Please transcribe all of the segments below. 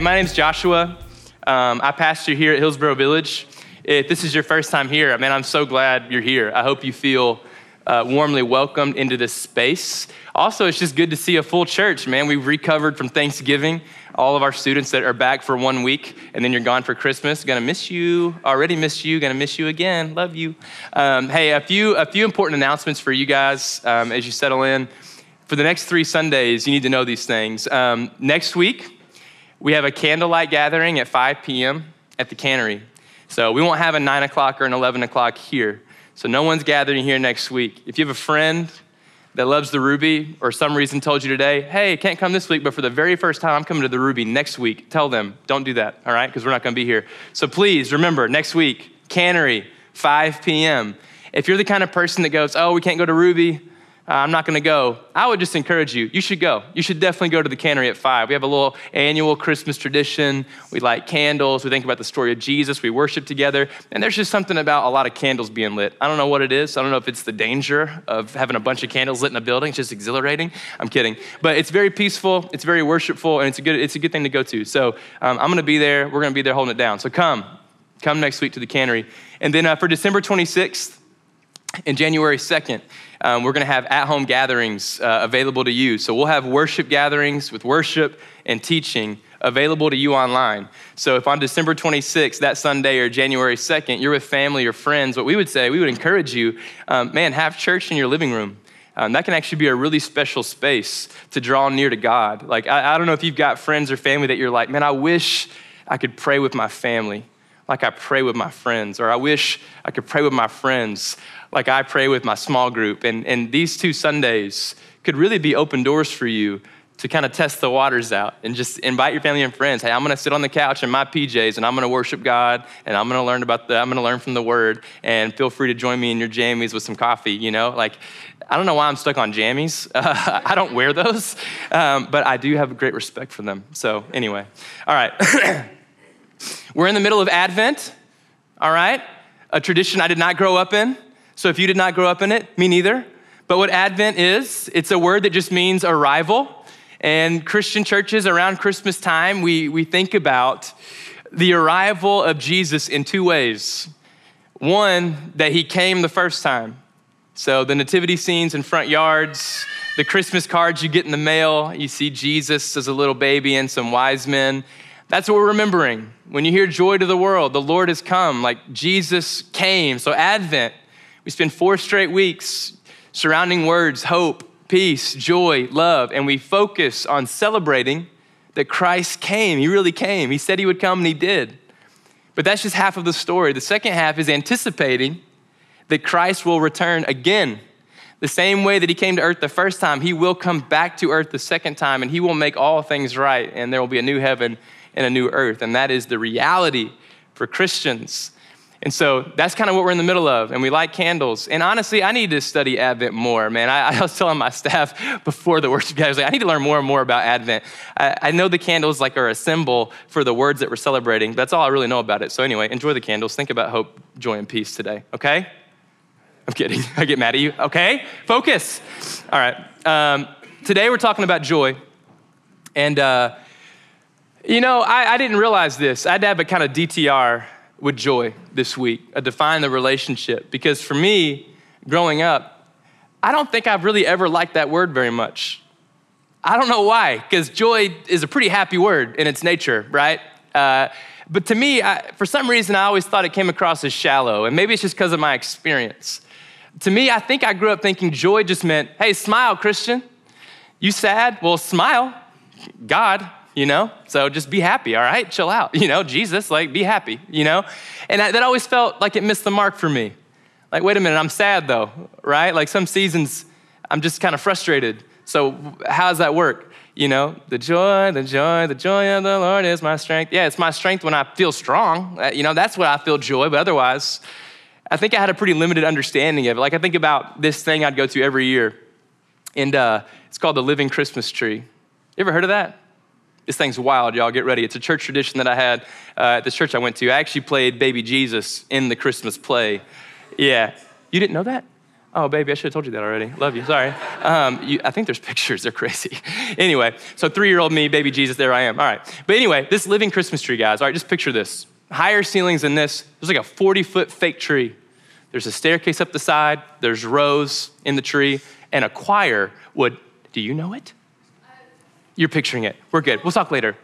Hey, my name's Joshua. Um, I pastor here at Hillsboro Village. If this is your first time here, man, I'm so glad you're here. I hope you feel uh, warmly welcomed into this space. Also, it's just good to see a full church, man. We've recovered from Thanksgiving. All of our students that are back for one week, and then you're gone for Christmas. Gonna miss you. Already miss you. Gonna miss you again. Love you. Um, hey, a few a few important announcements for you guys um, as you settle in. For the next three Sundays, you need to know these things. Um, next week, we have a candlelight gathering at 5 p.m. at the cannery. So we won't have a 9 o'clock or an 11 o'clock here. So no one's gathering here next week. If you have a friend that loves the Ruby or some reason told you today, hey, can't come this week, but for the very first time, I'm coming to the Ruby next week, tell them, don't do that, all right? Because we're not gonna be here. So please remember, next week, cannery, 5 p.m. If you're the kind of person that goes, oh, we can't go to Ruby, I'm not going to go. I would just encourage you. You should go. You should definitely go to the cannery at five. We have a little annual Christmas tradition. We light candles. We think about the story of Jesus. We worship together. And there's just something about a lot of candles being lit. I don't know what it is. I don't know if it's the danger of having a bunch of candles lit in a building. It's just exhilarating. I'm kidding. But it's very peaceful. It's very worshipful, and it's a good, it's a good thing to go to. So um, I'm going to be there. We're going to be there holding it down. So come. Come next week to the cannery. And then uh, for December 26th and January 2nd, um, we're going to have at home gatherings uh, available to you. So we'll have worship gatherings with worship and teaching available to you online. So if on December 26th, that Sunday, or January 2nd, you're with family or friends, what we would say, we would encourage you, um, man, have church in your living room. Um, that can actually be a really special space to draw near to God. Like, I, I don't know if you've got friends or family that you're like, man, I wish I could pray with my family like I pray with my friends, or I wish I could pray with my friends like I pray with my small group. And, and these two Sundays could really be open doors for you to kind of test the waters out and just invite your family and friends. Hey, I'm going to sit on the couch in my PJs and I'm going to worship God and I'm going to learn about the, I'm going to learn from the Word and feel free to join me in your jammies with some coffee. You know, like I don't know why I'm stuck on jammies. Uh, I don't wear those, um, but I do have great respect for them. So anyway, all right, we're in the middle of Advent. All right, a tradition I did not grow up in. So if you did not grow up in it, me neither. But what Advent is, it's a word that just means arrival. And Christian churches around Christmas time, we, we think about the arrival of Jesus in two ways. One, that he came the first time. So the nativity scenes in front yards, the Christmas cards you get in the mail, you see Jesus as a little baby and some wise men. That's what we're remembering. When you hear joy to the world, the Lord has come, like Jesus came. So Advent we spend four straight weeks surrounding words hope, peace, joy, love, and we focus on celebrating that Christ came. He really came. He said he would come, and he did. But that's just half of the story. The second half is anticipating that Christ will return again. The same way that he came to earth the first time, he will come back to earth the second time, and he will make all things right, and there will be a new heaven and a new earth. And that is the reality for Christians. And so that's kind of what we're in the middle of. And we light candles. And honestly, I need to study Advent more, man. I, I was telling my staff before the worship guys, like, I need to learn more and more about Advent. I, I, know the candles like are a symbol for the words that we're celebrating. That's all I really know about it. So anyway, enjoy the candles. Think about hope, joy, and peace today, okay? I'm kidding. I get mad at you. Okay? Focus. All right. Um, today we're talking about joy. And, uh, you know, I, I didn't realize this. I had to have a kind of DTR with joy this week, a define the relationship. Because for me, growing up, I don't think I've really ever liked that word very much. I don't know why, because joy is a pretty happy word in its nature, right? Uh, but to me, I, for some reason, I always thought it came across as shallow, and maybe it's just because of my experience. To me, I think I grew up thinking joy just meant, hey, smile, Christian. You sad? Well, smile. God, you know? So just be happy, all right? Chill out, you know? Jesus, like, be happy, you know? And that always felt like it missed the mark for me. Like, wait a minute, I'm sad though, right? Like, some seasons I'm just kind of frustrated. So, how does that work? You know, the joy, the joy, the joy of the Lord is my strength. Yeah, it's my strength when I feel strong. Uh, you know, that's what I feel joy, but otherwise, I think I had a pretty limited understanding of it. Like, I think about this thing I'd go to every year, and uh, it's called the Living Christmas Tree. You ever heard of that? This thing's wild, y'all. Get ready. It's a church tradition that I had uh, at the church I went to. I actually played Baby Jesus in the Christmas play. Yeah. You didn't know that? Oh, baby, I should have told you that already. Love you. Sorry. Um, you, I think there's pictures. They're crazy. anyway, so three year old me, baby Jesus, there I am. All right. But anyway, this living Christmas tree, guys. All right, just picture this. Higher ceilings than this. There's like a 40 foot fake tree. There's a staircase up the side. There's rows in the tree. And a choir would, do you know it? You're picturing it. We're good. We'll talk later.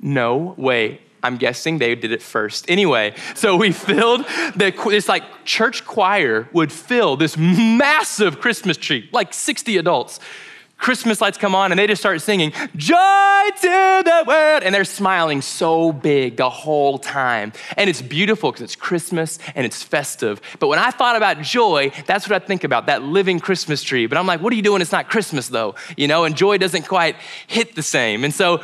No way. I'm guessing they did it first. Anyway, so we filled the, this like church choir would fill this massive Christmas tree, like 60 adults. Christmas lights come on and they just start singing, Joy to the world. And they're smiling so big the whole time. And it's beautiful because it's Christmas and it's festive. But when I thought about joy, that's what I think about, that living Christmas tree. But I'm like, what are you doing? It's not Christmas though, you know, and joy doesn't quite hit the same. And so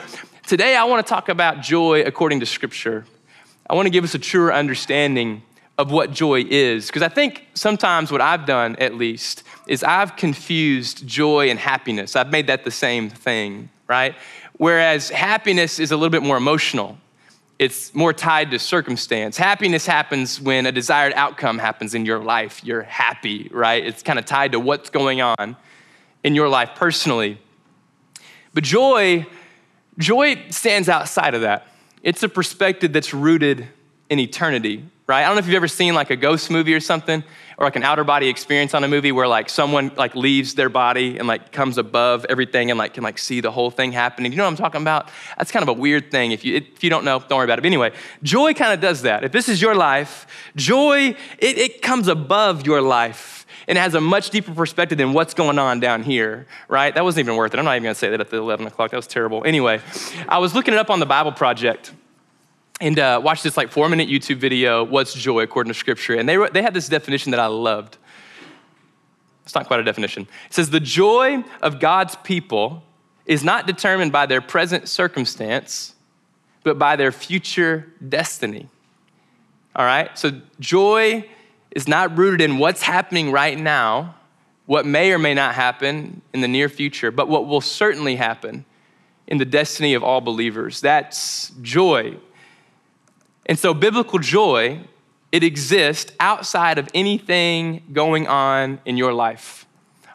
Today, I want to talk about joy according to Scripture. I want to give us a truer understanding of what joy is, because I think sometimes what I've done, at least, is I've confused joy and happiness. I've made that the same thing, right? Whereas happiness is a little bit more emotional. It's more tied to circumstance. Happiness happens when a desired outcome happens in your life. You're happy, right? It's kind of tied to what's going on in your life personally. But joy Joy stands outside of that. It's a perspective that's rooted in eternity, right? I don't know if you've ever seen like a ghost movie or something, or like an outer body experience on a movie where like someone like leaves their body and like comes above everything and like can like see the whole thing happening. You know what I'm talking about? That's kind of a weird thing. If you if you don't know, don't worry about it. But anyway, joy kind of does that. If this is your life, joy it, it comes above your life and has a much deeper perspective than what's going on down here, right? That wasn't even worth it. I'm not even gonna say that at the 11 o'clock. That was terrible. Anyway, I was looking it up on the Bible Project and uh, watched this like four minute YouTube video, What's Joy According to Scripture? And they, they had this definition that I loved. It's not quite a definition. It says, The joy of God's people is not determined by their present circumstance, but by their future destiny. All right? So, joy is not rooted in what's happening right now, what may or may not happen in the near future, but what will certainly happen in the destiny of all believers. That's joy. And so, biblical joy, it exists outside of anything going on in your life.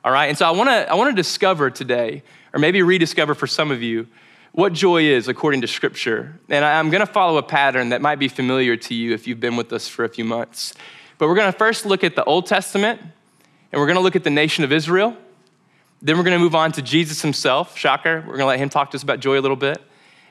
All right? And so, I wanna, I wanna discover today, or maybe rediscover for some of you, what joy is according to Scripture. And I'm gonna follow a pattern that might be familiar to you if you've been with us for a few months. But we're going to first look at the Old Testament, and we're going to look at the nation of Israel. Then we're going to move on to Jesus himself. Shocker. We're going to let him talk to us about joy a little bit.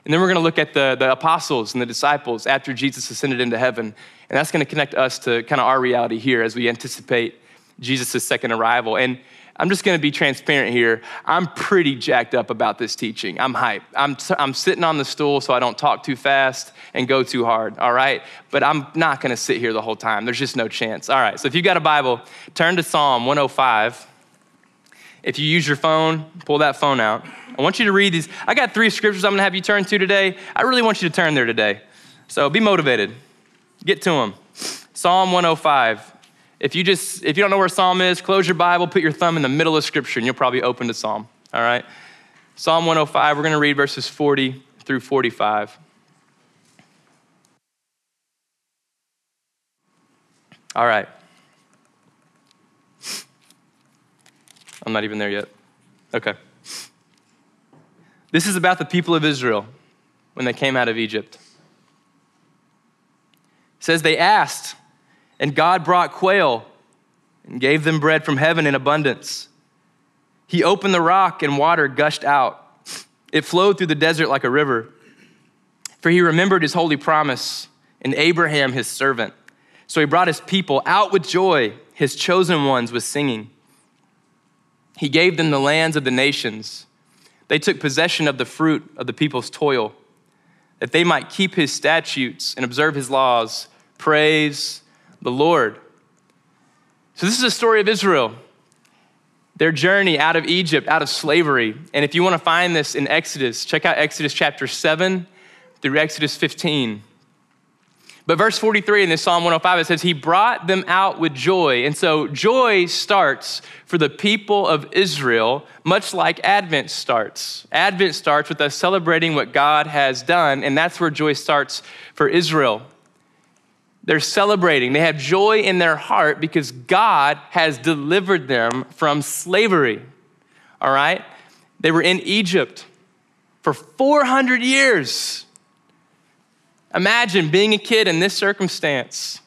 And then we're going to look at the, the apostles and the disciples after Jesus ascended into heaven. And that's going to connect us to kind of our reality here as we anticipate Jesus' second arrival. And I'm just gonna be transparent here. I'm pretty jacked up about this teaching. I'm hyped. I'm, I'm sitting on the stool so I don't talk too fast and go too hard, all right? But I'm not gonna sit here the whole time. There's just no chance. All right, so if you've got a Bible, turn to Psalm 105. If you use your phone, pull that phone out. I want you to read these. I got three scriptures I'm gonna have you turn to today. I really want you to turn there today. So be motivated. Get to them. Psalm 105. If you just if you don't know where Psalm is, close your Bible, put your thumb in the middle of Scripture, and you'll probably open to Psalm. All right. Psalm 105. We're going to read verses 40 through 45. All right. I'm not even there yet. Okay. This is about the people of Israel when they came out of Egypt. It says they asked, and God brought quail and gave them bread from heaven in abundance. He opened the rock and water gushed out. It flowed through the desert like a river. For he remembered his holy promise and Abraham his servant. So he brought his people out with joy, his chosen ones with singing. He gave them the lands of the nations. They took possession of the fruit of the people's toil, that they might keep his statutes and observe his laws. Praise the Lord. So, this is a story of Israel, their journey out of Egypt, out of slavery. And if you want to find this in Exodus, check out Exodus chapter 7 through Exodus 15. But verse 43 in this Psalm 105, it says, He brought them out with joy. And so joy starts for the people of Israel, much like Advent starts. Advent starts with us celebrating what God has done, and that's where joy starts for Israel. They're celebrating. They have joy in their heart because God has delivered them from slavery. All right? They were in Egypt for 400 years. Imagine being a kid in this circumstance.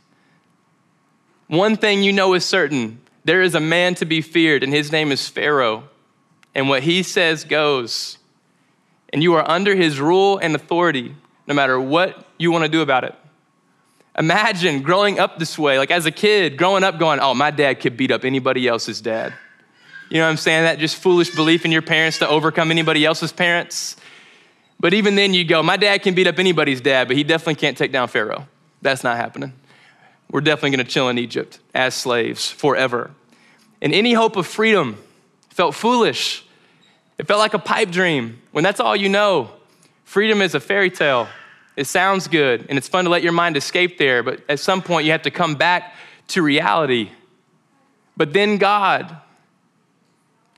One thing you know is certain there is a man to be feared, and his name is Pharaoh. And what he says goes. And you are under his rule and authority, no matter what you want to do about it. Imagine growing up this way, like as a kid, growing up going, oh, my dad could beat up anybody else's dad. You know what I'm saying? That just foolish belief in your parents to overcome anybody else's parents. But even then, you go, my dad can beat up anybody's dad, but he definitely can't take down Pharaoh. That's not happening. We're definitely going to chill in Egypt as slaves forever. And any hope of freedom felt foolish. It felt like a pipe dream when that's all you know. Freedom is a fairy tale. It sounds good and it's fun to let your mind escape there, but at some point you have to come back to reality. But then God,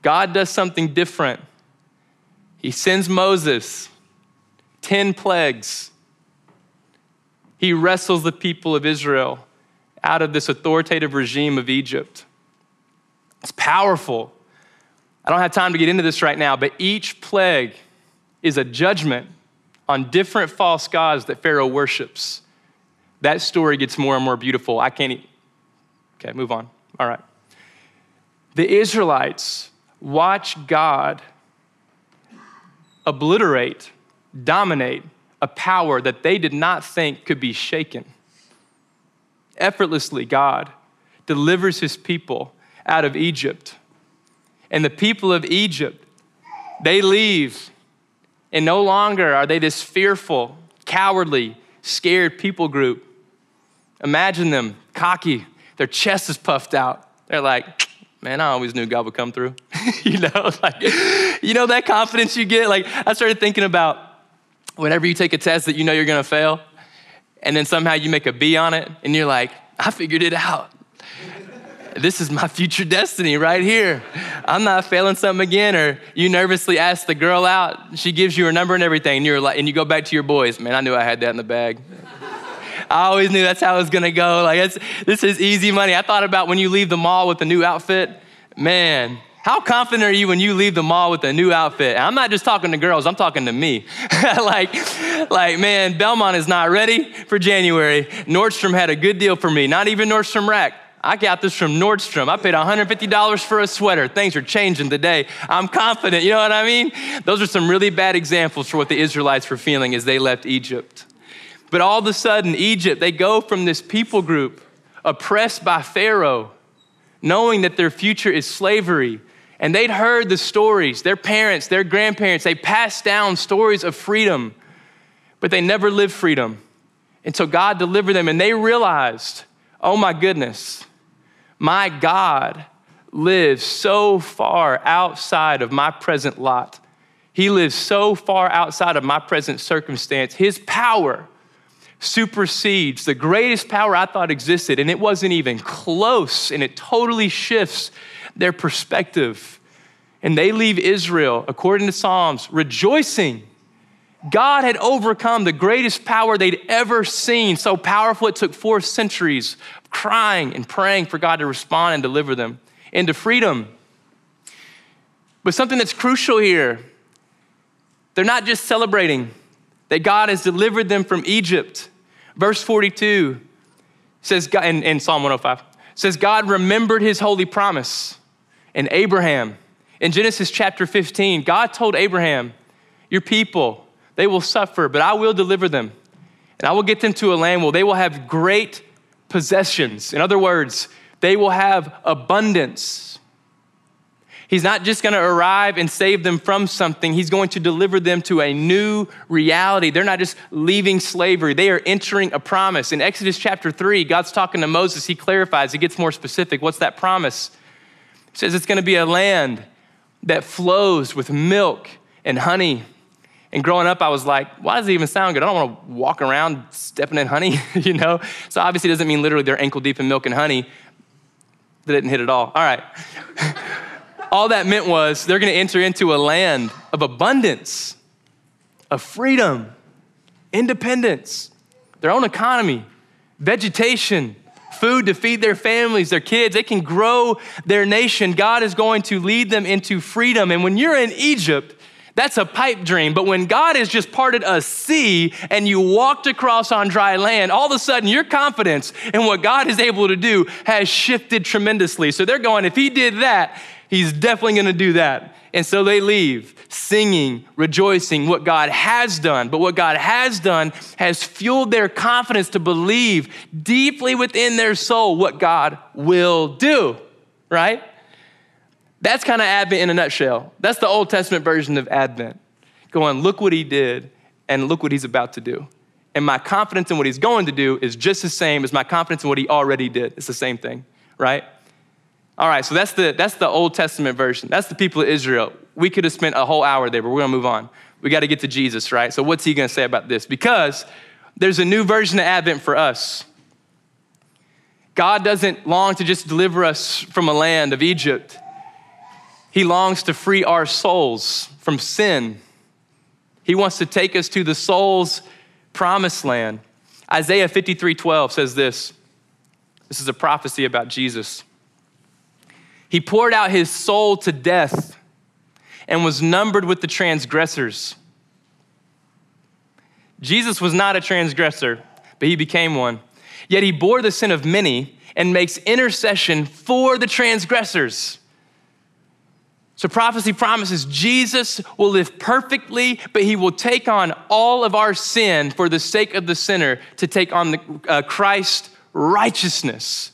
God does something different. He sends Moses 10 plagues. He wrestles the people of Israel out of this authoritative regime of Egypt. It's powerful. I don't have time to get into this right now, but each plague is a judgment on different false gods that Pharaoh worships. That story gets more and more beautiful. I can't. E- okay, move on. All right. The Israelites watch God obliterate dominate a power that they did not think could be shaken. Effortlessly, God delivers his people out of Egypt. And the people of Egypt, they leave, and no longer are they this fearful, cowardly, scared people group. Imagine them cocky, their chest is puffed out. They're like, man, I always knew God would come through. you know, like, you know that confidence you get? Like, I started thinking about whenever you take a test that you know you're gonna fail, and then somehow you make a B on it, and you're like, I figured it out. This is my future destiny right here. I'm not failing something again. Or you nervously ask the girl out, she gives you her number and everything, and you're like, and you go back to your boys. Man, I knew I had that in the bag. I always knew that's how it was gonna go. Like, this is easy money. I thought about when you leave the mall with a new outfit. Man, how confident are you when you leave the mall with a new outfit? I'm not just talking to girls, I'm talking to me. like, like, man, Belmont is not ready for January. Nordstrom had a good deal for me, not even Nordstrom Rack. I got this from Nordstrom. I paid $150 for a sweater. Things are changing today. I'm confident. You know what I mean? Those are some really bad examples for what the Israelites were feeling as they left Egypt. But all of a sudden, Egypt, they go from this people group oppressed by Pharaoh, knowing that their future is slavery, and they'd heard the stories, their parents, their grandparents, they passed down stories of freedom, but they never lived freedom. until God delivered them, and they realized, oh my goodness, my God lives so far outside of my present lot. He lives so far outside of my present circumstance. His power supersedes the greatest power I thought existed, and it wasn't even close, and it totally shifts their perspective. And they leave Israel, according to Psalms, rejoicing. God had overcome the greatest power they'd ever seen, so powerful it took four centuries of crying and praying for God to respond and deliver them into freedom. But something that's crucial here, they're not just celebrating that God has delivered them from Egypt. Verse 42 says, in, in Psalm 105, says, God remembered his holy promise and Abraham. In Genesis chapter 15, God told Abraham, Your people, they will suffer, but I will deliver them. And I will get them to a land where they will have great possessions. In other words, they will have abundance. He's not just going to arrive and save them from something, He's going to deliver them to a new reality. They're not just leaving slavery, they are entering a promise. In Exodus chapter 3, God's talking to Moses. He clarifies, He gets more specific. What's that promise? Says it's going to be a land that flows with milk and honey. And growing up, I was like, why does it even sound good? I don't want to walk around stepping in honey, you know? So obviously, it doesn't mean literally they're ankle deep in milk and honey. That didn't hit at all. All right. all that meant was they're going to enter into a land of abundance, of freedom, independence, their own economy, vegetation, food to feed their families, their kids. They can grow their nation. God is going to lead them into freedom. And when you're in Egypt, that's a pipe dream. But when God has just parted a sea and you walked across on dry land, all of a sudden your confidence in what God is able to do has shifted tremendously. So they're going, if He did that, He's definitely going to do that. And so they leave singing, rejoicing what God has done. But what God has done has fueled their confidence to believe deeply within their soul what God will do, right? That's kind of Advent in a nutshell. That's the Old Testament version of Advent. Going, look what he did and look what he's about to do. And my confidence in what he's going to do is just the same as my confidence in what he already did. It's the same thing, right? All right, so that's the, that's the Old Testament version. That's the people of Israel. We could have spent a whole hour there, but we're gonna move on. We gotta get to Jesus, right? So, what's he gonna say about this? Because there's a new version of Advent for us. God doesn't long to just deliver us from a land of Egypt. He longs to free our souls from sin. He wants to take us to the soul's promised land. Isaiah 53 12 says this. This is a prophecy about Jesus. He poured out his soul to death and was numbered with the transgressors. Jesus was not a transgressor, but he became one. Yet he bore the sin of many and makes intercession for the transgressors. So prophecy promises Jesus will live perfectly, but he will take on all of our sin for the sake of the sinner to take on the, uh, Christ's righteousness.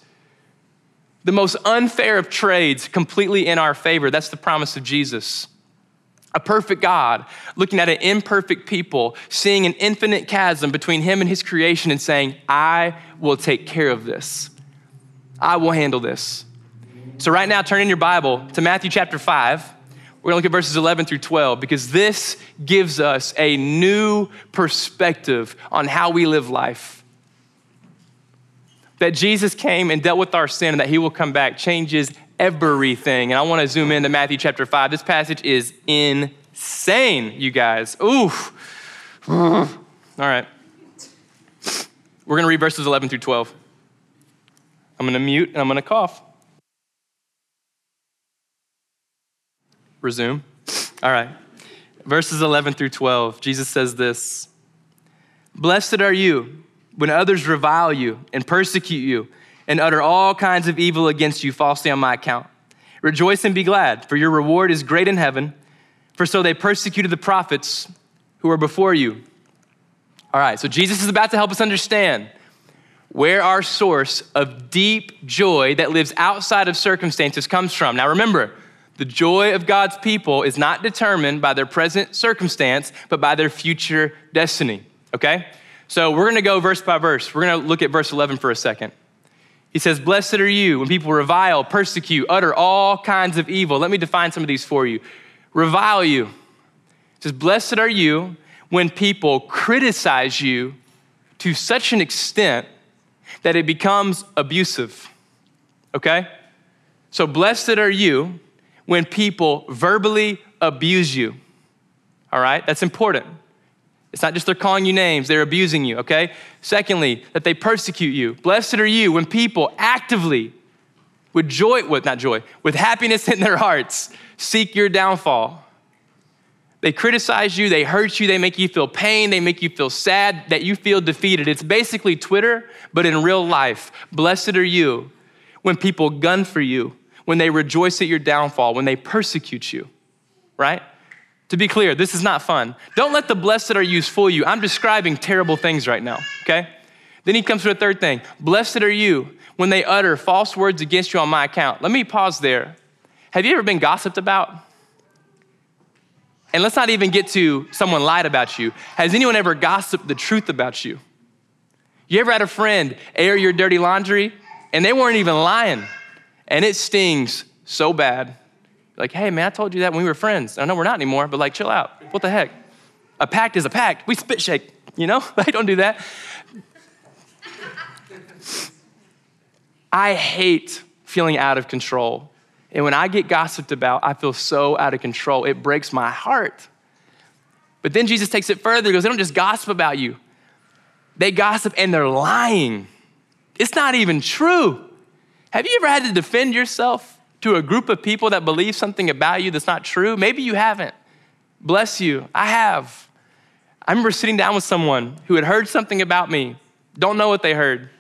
The most unfair of trades completely in our favor. That's the promise of Jesus. A perfect God looking at an imperfect people, seeing an infinite chasm between him and his creation and saying, I will take care of this. I will handle this. So, right now, turn in your Bible to Matthew chapter 5. We're gonna look at verses 11 through 12 because this gives us a new perspective on how we live life. That Jesus came and dealt with our sin and that he will come back changes everything. And I wanna zoom into Matthew chapter 5. This passage is insane, you guys. Oof. All right. We're gonna read verses 11 through 12. I'm gonna mute and I'm gonna cough. Resume. All right. Verses 11 through 12, Jesus says this Blessed are you when others revile you and persecute you and utter all kinds of evil against you falsely on my account. Rejoice and be glad, for your reward is great in heaven, for so they persecuted the prophets who were before you. All right, so Jesus is about to help us understand where our source of deep joy that lives outside of circumstances comes from. Now remember, the joy of God's people is not determined by their present circumstance, but by their future destiny, okay? So we're gonna go verse by verse. We're gonna look at verse 11 for a second. He says, Blessed are you when people revile, persecute, utter all kinds of evil. Let me define some of these for you. Revile you. Says, Blessed are you when people criticize you to such an extent that it becomes abusive, okay? So blessed are you when people verbally abuse you. All right? That's important. It's not just they're calling you names, they're abusing you, okay? Secondly, that they persecute you. Blessed are you when people actively, with joy, with not joy, with happiness in their hearts, seek your downfall. They criticize you, they hurt you, they make you feel pain, they make you feel sad, that you feel defeated. It's basically Twitter, but in real life. Blessed are you when people gun for you, when they rejoice at your downfall, when they persecute you, right? To be clear, this is not fun. Don't let the blessed are used fool you. I'm describing terrible things right now, okay? Then he comes to a third thing. Blessed are you when they utter false words against you on my account. Let me pause there. Have you ever been gossiped about? And let's not even get to someone lied about you. Has anyone ever gossiped the truth about you? You ever had a friend air your dirty laundry and they weren't even lying? and it stings so bad. Like, hey, man, I told you that when we were friends. I know we're not anymore, but like, chill out. What the heck? A pact is a pact. We spit shake, you know? I don't do that. I hate feeling out of control. And when I get gossiped about, I feel so out of control. It breaks my heart. But then Jesus takes it further. He goes, they don't just gossip about you, they gossip and they're lying. It's not even true. Have you ever had to defend yourself to a group of people that believe something about you that's not true? Maybe you haven't. Bless you. I have. I remember sitting down with someone who had heard something about me, don't know what they heard,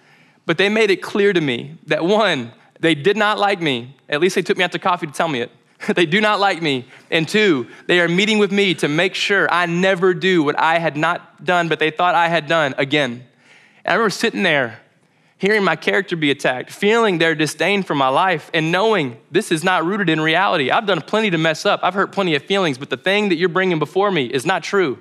but they made it clear to me that one, they did not like me. At least they took me out to coffee to tell me it. they do not like me. And two, they are meeting with me to make sure I never do what I had not done, but they thought I had done again. And I remember sitting there, hearing my character be attacked, feeling their disdain for my life, and knowing this is not rooted in reality. I've done plenty to mess up, I've hurt plenty of feelings, but the thing that you're bringing before me is not true.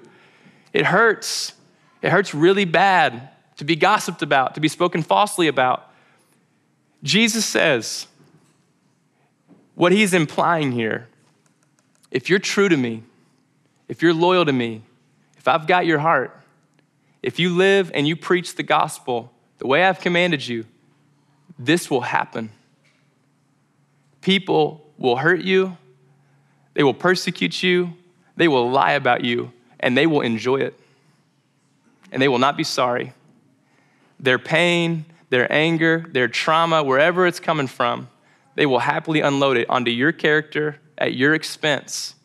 It hurts. It hurts really bad to be gossiped about, to be spoken falsely about. Jesus says, what he's implying here if you're true to me, if you're loyal to me, if I've got your heart, if you live and you preach the gospel the way I've commanded you, this will happen. People will hurt you, they will persecute you, they will lie about you, and they will enjoy it. And they will not be sorry. Their pain, their anger, their trauma, wherever it's coming from, they will happily unload it onto your character at your expense,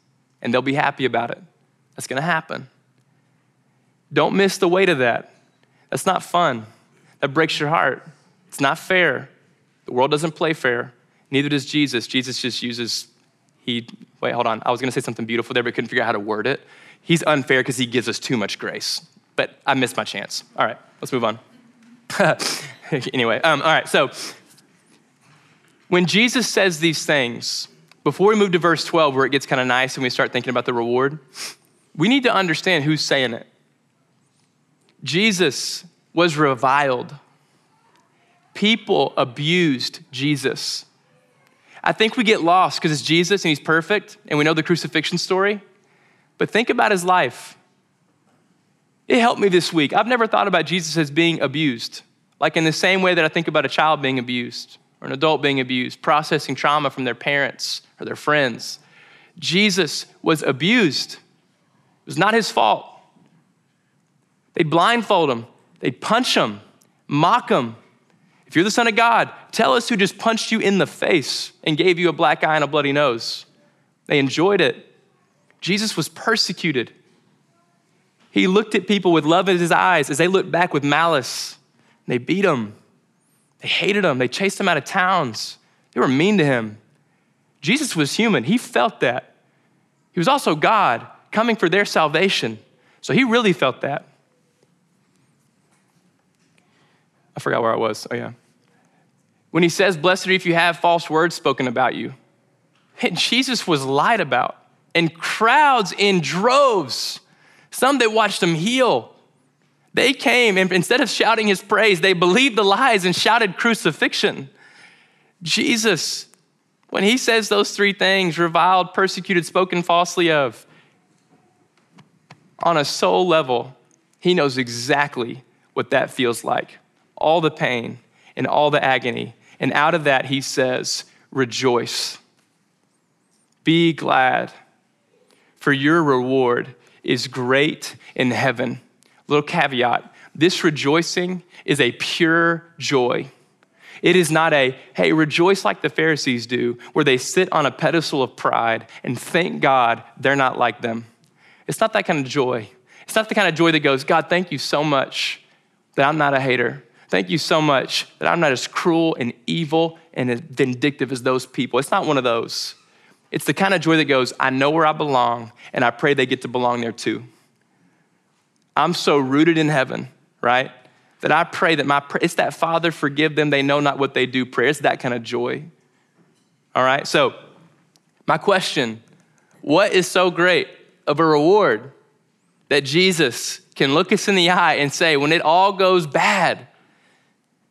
and they'll be happy about it. That's gonna happen. Don't miss the weight of that. That's not fun. That breaks your heart. It's not fair. The world doesn't play fair. Neither does Jesus. Jesus just uses, he, wait, hold on. I was gonna say something beautiful there, but couldn't figure out how to word it. He's unfair because he gives us too much grace. But I missed my chance. All right, let's move on. anyway, um, all right, so when Jesus says these things, before we move to verse 12, where it gets kind of nice and we start thinking about the reward, we need to understand who's saying it. Jesus was reviled. People abused Jesus. I think we get lost because it's Jesus and he's perfect and we know the crucifixion story. But think about his life. It helped me this week. I've never thought about Jesus as being abused, like in the same way that I think about a child being abused or an adult being abused, processing trauma from their parents or their friends. Jesus was abused. It was not his fault. They'd blindfold him, they'd punch him, mock him. If you're the Son of God, tell us who just punched you in the face and gave you a black eye and a bloody nose. They enjoyed it. Jesus was persecuted. He looked at people with love in his eyes as they looked back with malice. They beat him. They hated him. They chased him out of towns. They were mean to him. Jesus was human. He felt that. He was also God coming for their salvation. So he really felt that. I forgot where I was. Oh, yeah. When he says, Blessed are you if you have false words spoken about you, And Jesus was lied about, and crowds in droves, some that watched him heal, they came and instead of shouting his praise, they believed the lies and shouted crucifixion. Jesus, when he says those three things reviled, persecuted, spoken falsely of on a soul level, he knows exactly what that feels like all the pain and all the agony. And out of that, he says, Rejoice, be glad, for your reward is great in heaven Little caveat this rejoicing is a pure joy. It is not a, hey, rejoice like the Pharisees do, where they sit on a pedestal of pride and thank God they're not like them. It's not that kind of joy. It's not the kind of joy that goes, God, thank you so much that I'm not a hater. Thank you so much that I'm not as cruel and evil and as vindictive as those people. It's not one of those. It's the kind of joy that goes, I know where I belong, and I pray they get to belong there too. I'm so rooted in heaven, right? That I pray that my it's that Father forgive them, they know not what they do prayer. It's that kind of joy. All right? So, my question, what is so great of a reward that Jesus can look us in the eye and say, when it all goes bad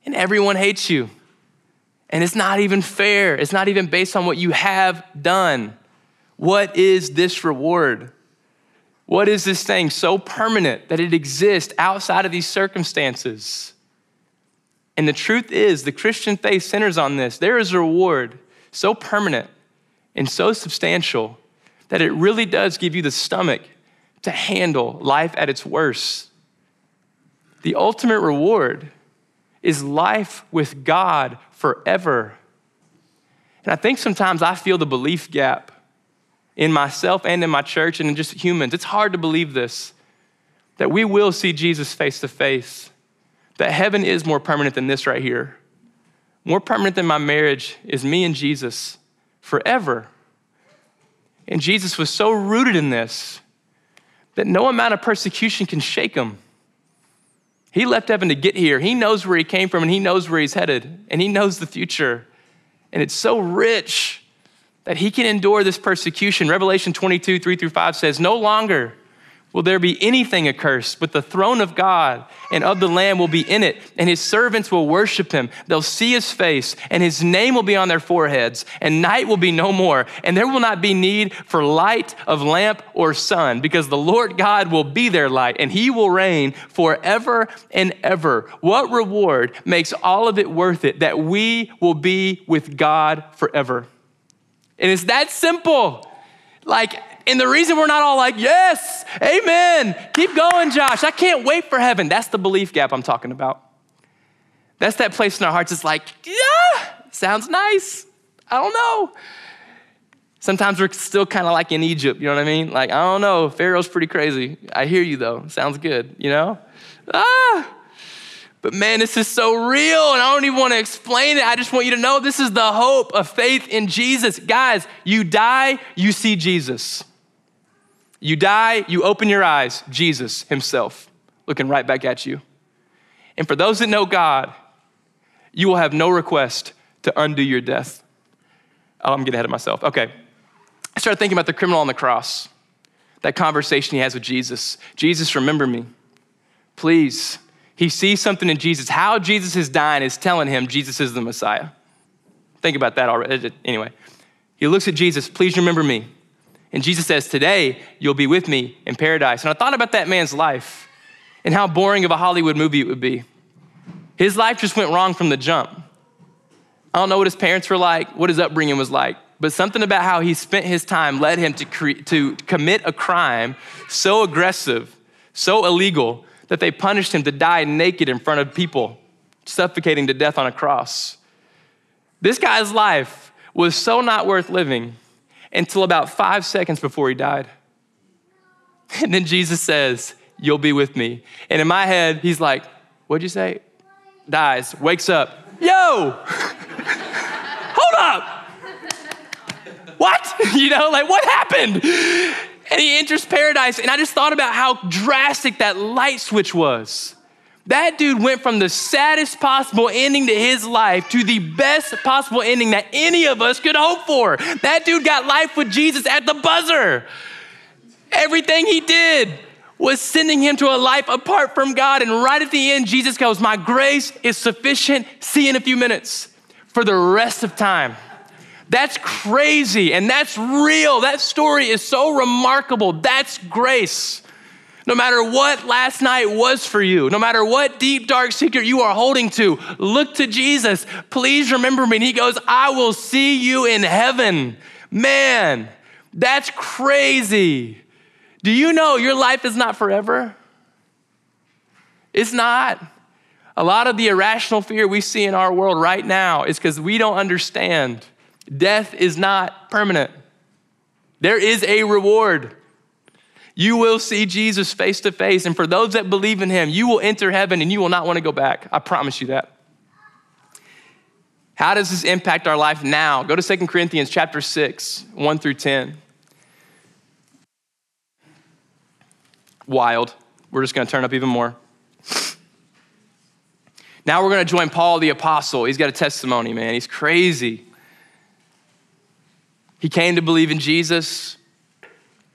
and everyone hates you, and it's not even fair, it's not even based on what you have done, what is this reward? What is this thing so permanent that it exists outside of these circumstances? And the truth is, the Christian faith centers on this. There is a reward so permanent and so substantial that it really does give you the stomach to handle life at its worst. The ultimate reward is life with God forever. And I think sometimes I feel the belief gap in myself and in my church and in just humans. It's hard to believe this that we will see Jesus face to face, that heaven is more permanent than this right here. More permanent than my marriage is me and Jesus forever. And Jesus was so rooted in this that no amount of persecution can shake him. He left heaven to get here. He knows where he came from and he knows where he's headed and he knows the future. And it's so rich that he can endure this persecution. Revelation 22, 3 through 5 says, No longer will there be anything accursed, but the throne of God and of the Lamb will be in it, and his servants will worship him. They'll see his face, and his name will be on their foreheads, and night will be no more, and there will not be need for light of lamp or sun, because the Lord God will be their light, and he will reign forever and ever. What reward makes all of it worth it that we will be with God forever? And it's that simple. Like, and the reason we're not all like, yes, amen, keep going, Josh. I can't wait for heaven. That's the belief gap I'm talking about. That's that place in our hearts. It's like, yeah, sounds nice. I don't know. Sometimes we're still kind of like in Egypt, you know what I mean? Like, I don't know, Pharaoh's pretty crazy. I hear you though. Sounds good, you know? Ah, but man, this is so real, and I don't even want to explain it. I just want you to know this is the hope of faith in Jesus. Guys, you die, you see Jesus. You die, you open your eyes, Jesus Himself looking right back at you. And for those that know God, you will have no request to undo your death. Oh, I'm getting ahead of myself. Okay. I started thinking about the criminal on the cross, that conversation he has with Jesus. Jesus, remember me. Please. He sees something in Jesus. How Jesus is dying is telling him Jesus is the Messiah. Think about that already. Anyway, he looks at Jesus, please remember me. And Jesus says, Today you'll be with me in paradise. And I thought about that man's life and how boring of a Hollywood movie it would be. His life just went wrong from the jump. I don't know what his parents were like, what his upbringing was like, but something about how he spent his time led him to, cre- to commit a crime so aggressive, so illegal, that they punished him to die naked in front of people, suffocating to death on a cross. This guy's life was so not worth living until about five seconds before he died. And then Jesus says, You'll be with me. And in my head, he's like, What'd you say? Dies, wakes up. Yo! Hold up! What? You know, like what happened? And he enters paradise. And I just thought about how drastic that light switch was. That dude went from the saddest possible ending to his life to the best possible ending that any of us could hope for. That dude got life with Jesus at the buzzer. Everything he did was sending him to a life apart from God. And right at the end, Jesus goes, My grace is sufficient. See you in a few minutes for the rest of time. That's crazy and that's real. That story is so remarkable. That's grace. No matter what last night was for you, no matter what deep, dark secret you are holding to, look to Jesus. Please remember me. And he goes, I will see you in heaven. Man, that's crazy. Do you know your life is not forever? It's not. A lot of the irrational fear we see in our world right now is because we don't understand death is not permanent. There is a reward. You will see Jesus face to face. And for those that believe in him, you will enter heaven and you will not want to go back. I promise you that. How does this impact our life now? Go to 2 Corinthians chapter 6, 1 through 10. Wild. We're just going to turn up even more. Now we're going to join Paul the apostle. He's got a testimony, man. He's crazy. He came to believe in Jesus.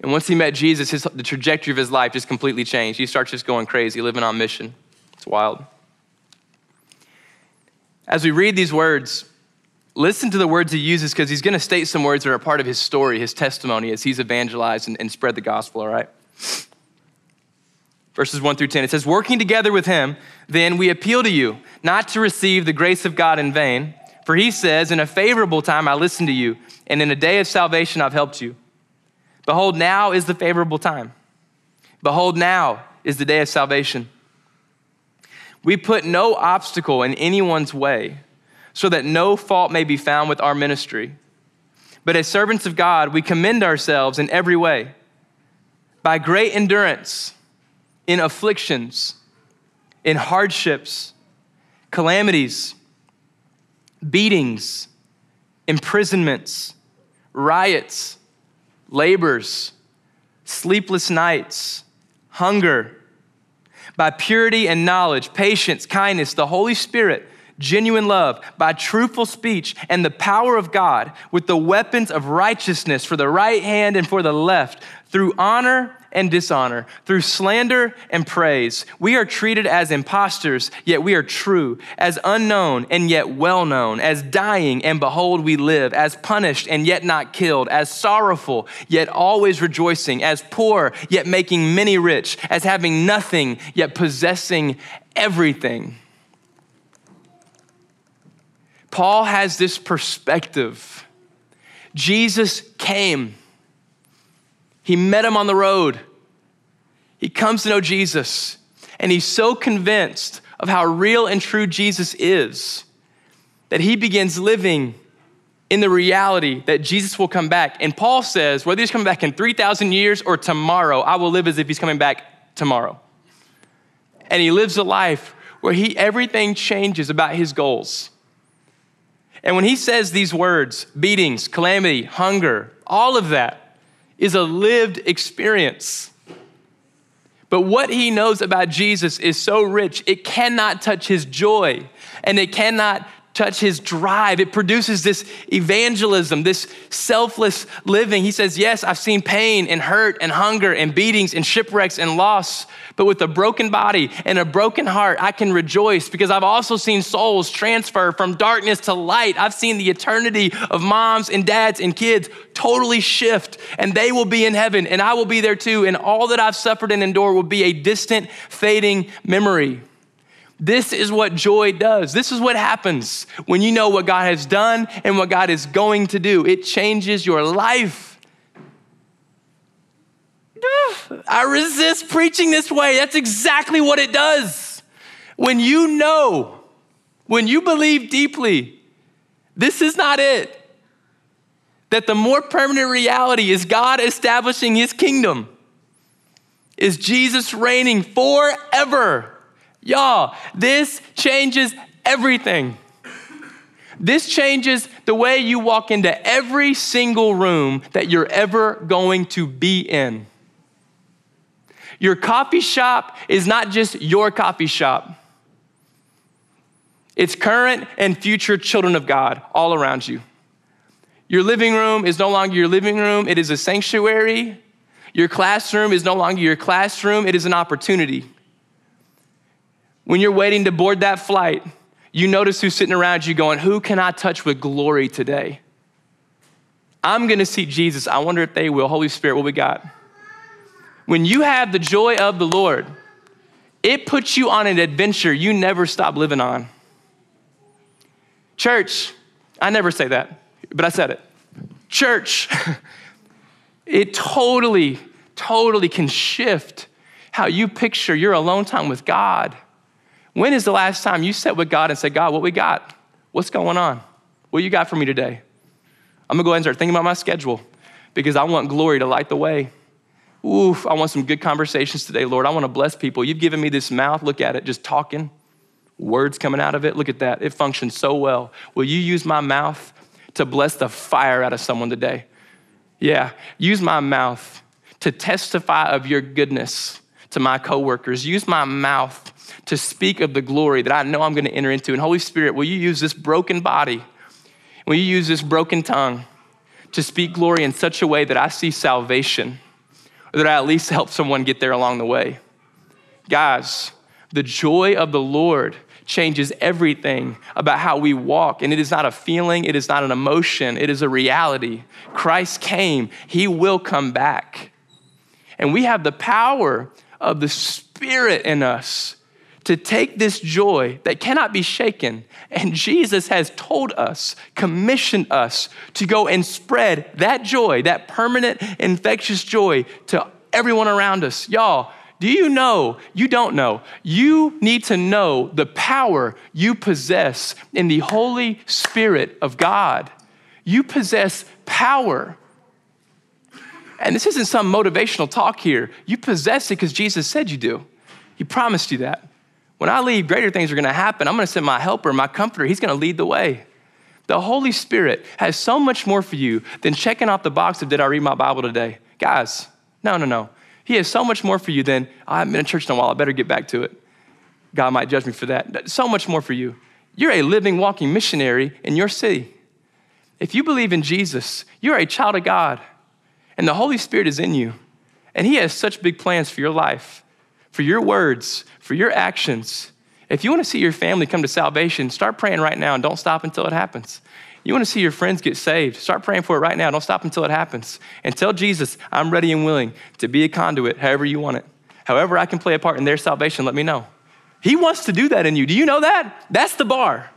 And once he met Jesus, his, the trajectory of his life just completely changed. He starts just going crazy, living on mission. It's wild. As we read these words, listen to the words he uses because he's going to state some words that are part of his story, his testimony as he's evangelized and, and spread the gospel, all right? Verses 1 through 10, it says, Working together with him, then we appeal to you not to receive the grace of God in vain. For he says, In a favorable time I listened to you, and in a day of salvation I've helped you. Behold, now is the favorable time. Behold, now is the day of salvation. We put no obstacle in anyone's way so that no fault may be found with our ministry. But as servants of God, we commend ourselves in every way by great endurance in afflictions, in hardships, calamities, beatings, imprisonments, riots, labors, sleepless nights, hunger, by purity and knowledge, patience, kindness, the Holy Spirit genuine love, by truthful speech and the power of God, with the weapons of righteousness for the right hand and for the left, through honor and dishonor, through slander and praise. We are treated as impostors, yet we are true, as unknown and yet well known, as dying and behold we live, as punished and yet not killed, as sorrowful yet always rejoicing, as poor yet making many rich, as having nothing yet possessing everything. Paul has this perspective. Jesus came. He met him on the road. He comes to know Jesus, and he's so convinced of how real and true Jesus is that he begins living in the reality that Jesus will come back. And Paul says, whether he's coming back in 3,000 years or tomorrow, I will live as if he's coming back tomorrow. And he lives a life where he everything changes about his goals. And when he says these words, beatings, calamity, hunger, all of that is a lived experience. But what he knows about Jesus is so rich, it cannot touch his joy and it cannot touch his drive. It produces this evangelism, this selfless living. He says, Yes, I've seen pain and hurt and hunger and beatings and shipwrecks and loss, but with a broken body and a broken heart, I can rejoice because I've also seen souls transfer from darkness to light. I've seen the eternity of moms and dads and kids totally shift, and they will be in heaven, and I will be there too. And all that I've suffered and endured will be a distant, fading memory. This is what joy does. This is what happens when you know what God has done and what God is going to do. It changes your life. I resist preaching this way. That's exactly what it does. When you know, when you believe deeply, this is not it. That the more permanent reality is God establishing his kingdom, is Jesus reigning forever Y'all, this changes everything. This changes the way you walk into every single room that you're ever going to be in. Your coffee shop is not just your coffee shop. It's current and future children of God all around you. Your living room is no longer your living room, it is a sanctuary. Your classroom is no longer your classroom, it is an opportunity. When you're waiting to board that flight, you notice who's sitting around you going, Who can I touch with glory today? I'm gonna see Jesus. I wonder if they will. Holy Spirit, what we got? When you have the joy of the Lord, it puts you on an adventure you never stop living on. Church, I never say that, but I said it. Church, it totally, totally can shift how you picture your alone time with God. When is the last time you sat with God and said, God, what we got? What's going on? What you got for me today? I'm gonna go ahead and start thinking about my schedule because I want glory to light the way. Oof, I want some good conversations today, Lord. I want to bless people. You've given me this mouth. Look at it, just talking, words coming out of it. Look at that. It functions so well. Will you use my mouth to bless the fire out of someone today? Yeah, use my mouth to testify of your goodness to my coworkers. Use my mouth to speak of the glory that I know I'm going to enter into. And Holy Spirit, will you use this broken body? Will you use this broken tongue to speak glory in such a way that I see salvation or that I at least help someone get there along the way? Guys, the joy of the Lord changes everything about how we walk. And it is not a feeling, it is not an emotion, it is a reality. Christ came, He will come back. And we have the power of the Spirit in us to take this joy that cannot be shaken. And Jesus has told us, commissioned us to go and spread that joy, that permanent, infectious joy to everyone around us. Y'all, Do you know? You don't know. You need to know the power you possess in the Holy Spirit of God. You possess power. And this isn't some motivational talk here. You possess it because Jesus said you do. He promised you that. When I leave, greater things are going to happen. I'm going to send my helper, my comforter. He's going to lead the way. The Holy Spirit has so much more for you than checking off the box of did I read my Bible today? Guys, no, no, no. He has so much more for you than I haven't been in church in a while. I better get back to it. God might judge me for that. So much more for you. You're a living, walking missionary in your city. If you believe in Jesus, you're a child of God, and the Holy Spirit is in you. And He has such big plans for your life, for your words, for your actions. If you want to see your family come to salvation, start praying right now and don't stop until it happens. You want to see your friends get saved, start praying for it right now. Don't stop until it happens. And tell Jesus, I'm ready and willing to be a conduit however you want it. However, I can play a part in their salvation, let me know. He wants to do that in you. Do you know that? That's the bar.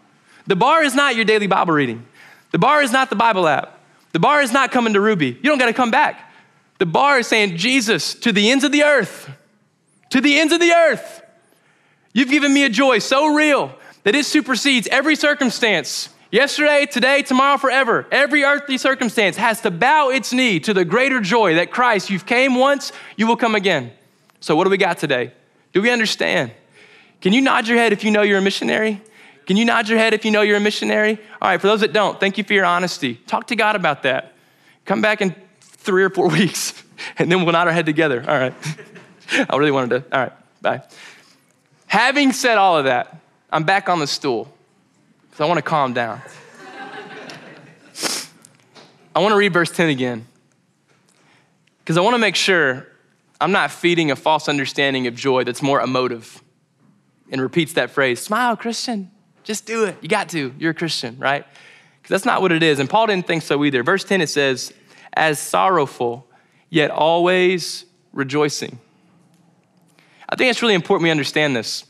The bar is not your daily Bible reading. The bar is not the Bible app. The bar is not coming to Ruby. You don't got to come back. The bar is saying, Jesus, to the ends of the earth, to the ends of the earth. You've given me a joy so real that it supersedes every circumstance. Yesterday, today, tomorrow, forever. Every earthly circumstance has to bow its knee to the greater joy that Christ, you've came once, you will come again. So, what do we got today? Do we understand? Can you nod your head if you know you're a missionary? Can you nod your head if you know you're a missionary? All right, for those that don't, thank you for your honesty. Talk to God about that. Come back in three or four weeks, and then we'll nod our head together. All right. I really wanted to. All right, bye. Having said all of that, I'm back on the stool because I want to calm down. I want to read verse 10 again because I want to make sure I'm not feeding a false understanding of joy that's more emotive and repeats that phrase smile, Christian. Just do it. You got to. You're a Christian, right? Because that's not what it is. And Paul didn't think so either. Verse 10 it says, as sorrowful, yet always rejoicing. I think it's really important we understand this.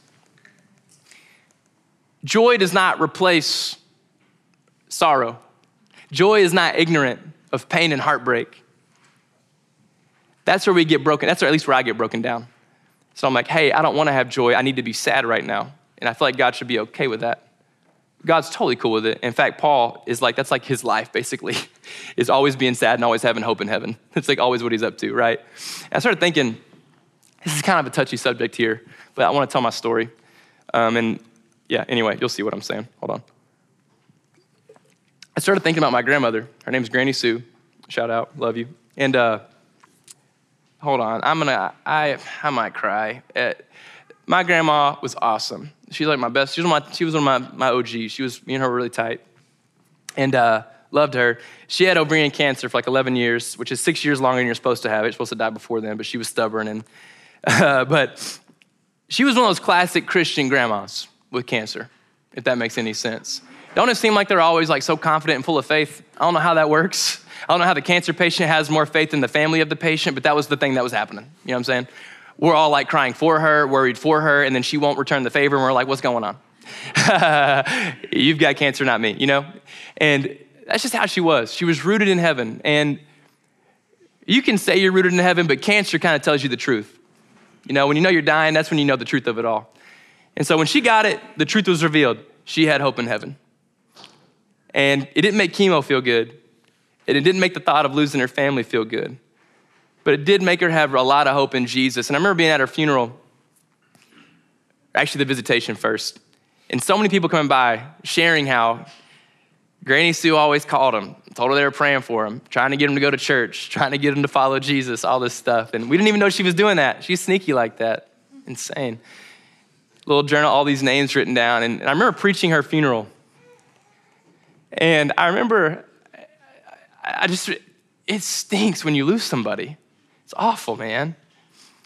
Joy does not replace sorrow. Joy is not ignorant of pain and heartbreak. That's where we get broken. That's at least where I get broken down. So I'm like, hey, I don't want to have joy. I need to be sad right now. And I feel like God should be okay with that. God's totally cool with it. In fact, Paul is like, that's like his life basically, is always being sad and always having hope in heaven. It's like always what he's up to, right? And I started thinking, this is kind of a touchy subject here, but I want to tell my story. Um, and yeah, anyway, you'll see what I'm saying. Hold on. I started thinking about my grandmother. Her name's Granny Sue. Shout out, love you. And uh, hold on, I'm gonna, I, I might cry. Uh, my grandma was awesome. She's like my best. She was, my, she was one of my, my OGs. She was, me and her were really tight. And uh, loved her. She had ovarian cancer for like 11 years, which is six years longer than you're supposed to have. You're supposed to die before then, but she was stubborn. And, but she was one of those classic Christian grandmas with cancer, if that makes any sense. Don't it seem like they're always like so confident and full of faith? I don't know how that works. I don't know how the cancer patient has more faith than the family of the patient, but that was the thing that was happening. You know what I'm saying? We're all like crying for her, worried for her, and then she won't return the favor, and we're like, what's going on? You've got cancer, not me, you know? And that's just how she was. She was rooted in heaven. And you can say you're rooted in heaven, but cancer kind of tells you the truth. You know, when you know you're dying, that's when you know the truth of it all. And so when she got it, the truth was revealed. She had hope in heaven. And it didn't make chemo feel good. And it didn't make the thought of losing her family feel good. But it did make her have a lot of hope in Jesus. And I remember being at her funeral, actually, the visitation first. And so many people coming by sharing how Granny Sue always called him, told her they were praying for him, trying to get him to go to church, trying to get him to follow Jesus, all this stuff. And we didn't even know she was doing that. She's sneaky like that. Insane little journal, all these names written down. And, I remember preaching her funeral. And I remember, I just, it stinks when you lose somebody. It's awful, man.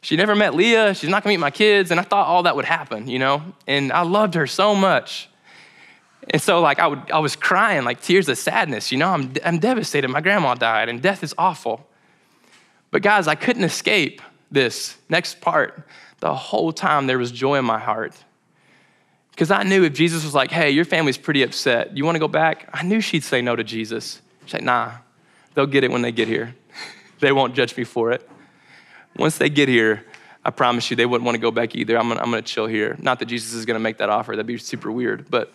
She never met Leah. She's not gonna meet my kids. And I thought all that would happen, you know? And I loved her so much. And so, like, I, would, I was crying, like tears of sadness, you know? I'm, I'm devastated. My grandma died, and death is awful. But, guys, I couldn't escape this next part the whole time there was joy in my heart. Because I knew if Jesus was like, hey, your family's pretty upset. You want to go back? I knew she'd say no to Jesus. She's like, nah, they'll get it when they get here. they won't judge me for it. Once they get here, I promise you they wouldn't want to go back either. I'm—I'm gonna chill here. Not that Jesus is gonna make that offer, that'd be super weird, but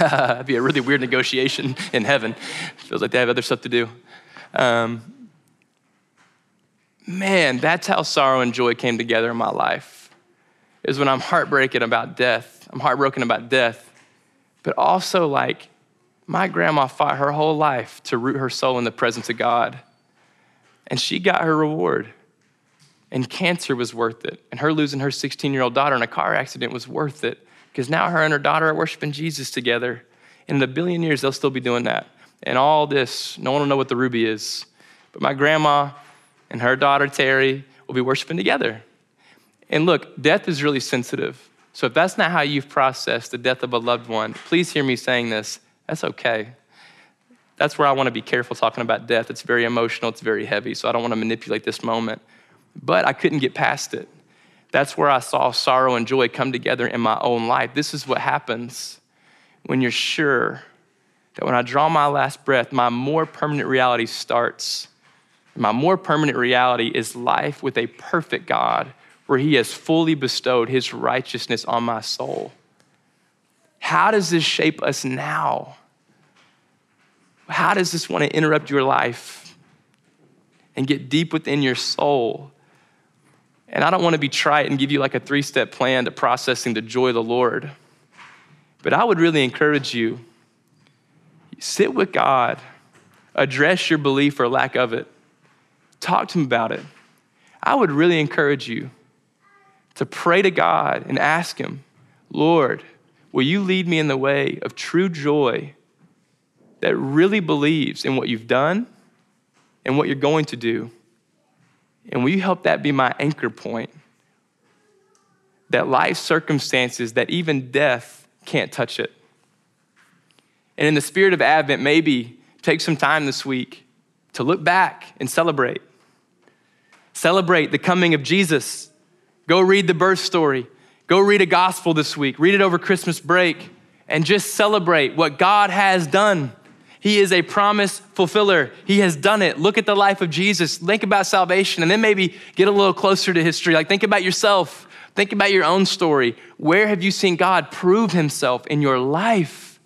it'd be a really weird negotiation in heaven. Feels like they have other stuff to do. Um, man, that's how sorrow and joy came together in my life. Is when I'm heartbroken about death. I'm heartbroken about death, but also like my grandma fought her whole life to root her soul in the presence of God, and she got her reward. And cancer was worth it. And her losing her 16 year old daughter in a car accident was worth it because now her and her daughter are worshiping Jesus together. In a billion years, they'll still be doing that. And all this, no one will know what the ruby is. But my grandma and her daughter, Terry, will be worshiping together. And look, death is really sensitive. So if that's not how you've processed the death of a loved one, please hear me saying this. That's okay. That's where I want to be careful talking about death. It's very emotional, it's very heavy. So I don't want to manipulate this moment. But I couldn't get past it. That's where I saw sorrow and joy come together in my own life. This is what happens when you're sure that when I draw my last breath, my more permanent reality starts my more permanent reality is life with a perfect God where He has fully bestowed His righteousness on my soul. How does this shape us now? How does this want to interrupt your life and get deep within your soul? And I don't want to be trite and give you like a three step plan to processing the joy of the Lord, but I would really encourage you sit with God, address your belief or lack of it Talk to him about it. I would really encourage you to pray to God and ask him, Lord, will you lead me in the way of true joy that really believes in what you've done and what you're going to do? And will you help that be my anchor point? That life circumstances, that even death can't touch it. And in the spirit of Advent, maybe take some time this week to look back and celebrate. Celebrate the coming of Jesus. Go read the birth story. Go read a gospel this week. Read it over Christmas break and just celebrate what God has done. He is a promise fulfiller. He has done it. Look at the life of Jesus. Think about salvation and then maybe get a little closer to history. Like think about yourself. Think about your own story. Where have you seen God prove himself in your life?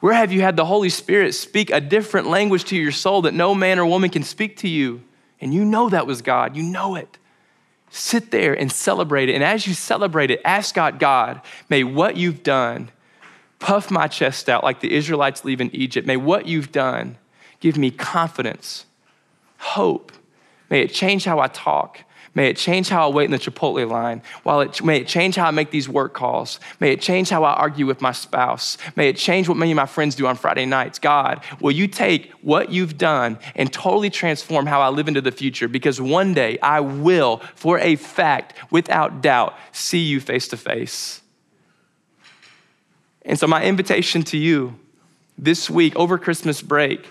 Where have you had the Holy Spirit speak a different language to your soul that no man or woman can speak to you? and you know that was God, you know it. Sit there and celebrate it. And as you celebrate it, ask God, God, may what you've done puff my chest out like the Israelites leaving Egypt. May what you've done give me confidence, hope. May it change how I talk. May it change how I wait in the Chipotle line. While it, may it change how I make these work calls. May it change how I argue with my spouse. May it change what many of my friends do on Friday nights. God, will you take what you've done and totally transform how I live into the future? Because one day I will, for a fact, without doubt, see you face to face. And so, my invitation to you this week over Christmas break,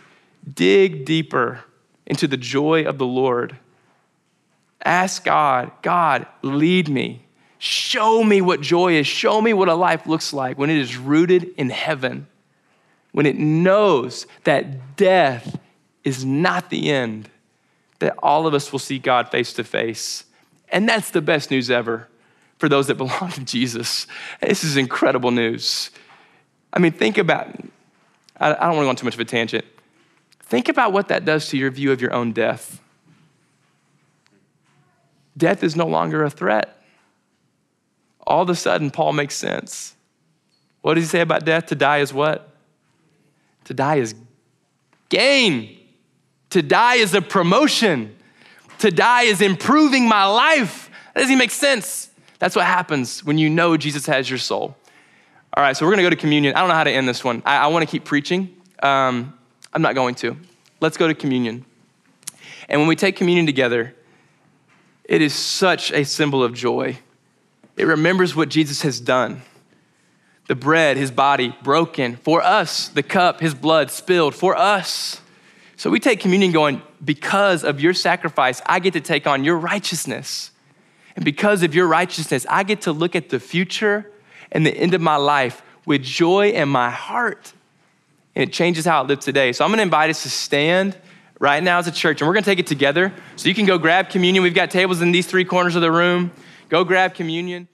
dig deeper into the joy of the Lord Ask God, God, lead me. Show me what joy is. Show me what a life looks like when it is rooted in heaven, when it knows that death is not the end, that all of us will see God face to face. And that's the best news ever for those that belong to Jesus. This is incredible news. I mean, think about, I don't want to go on too much of a tangent. Think about what that does to your view of your own death death is no longer a threat. All of a sudden, Paul makes sense. What does he say about death? To die is what? To die is gain. To die is a promotion. To die is improving my life. That doesn't make sense. That's what happens when you know Jesus has your soul. All right, so we're gonna go to communion. I don't know how to end this one. I, I wanna keep preaching. Um, I'm not going to. Let's go to communion. And when we take communion together, it is such a symbol of joy. It remembers what Jesus has done. The bread, his body broken for us, the cup, his blood spilled for us. So we take communion going, because of your sacrifice, I get to take on your righteousness. And because of your righteousness, I get to look at the future and the end of my life with joy in my heart. And it changes how I live today. So I'm gonna invite us to stand right now as a church, and we're gonna take it together. So you can go grab communion. We've got tables in these three corners of the room. Go grab communion.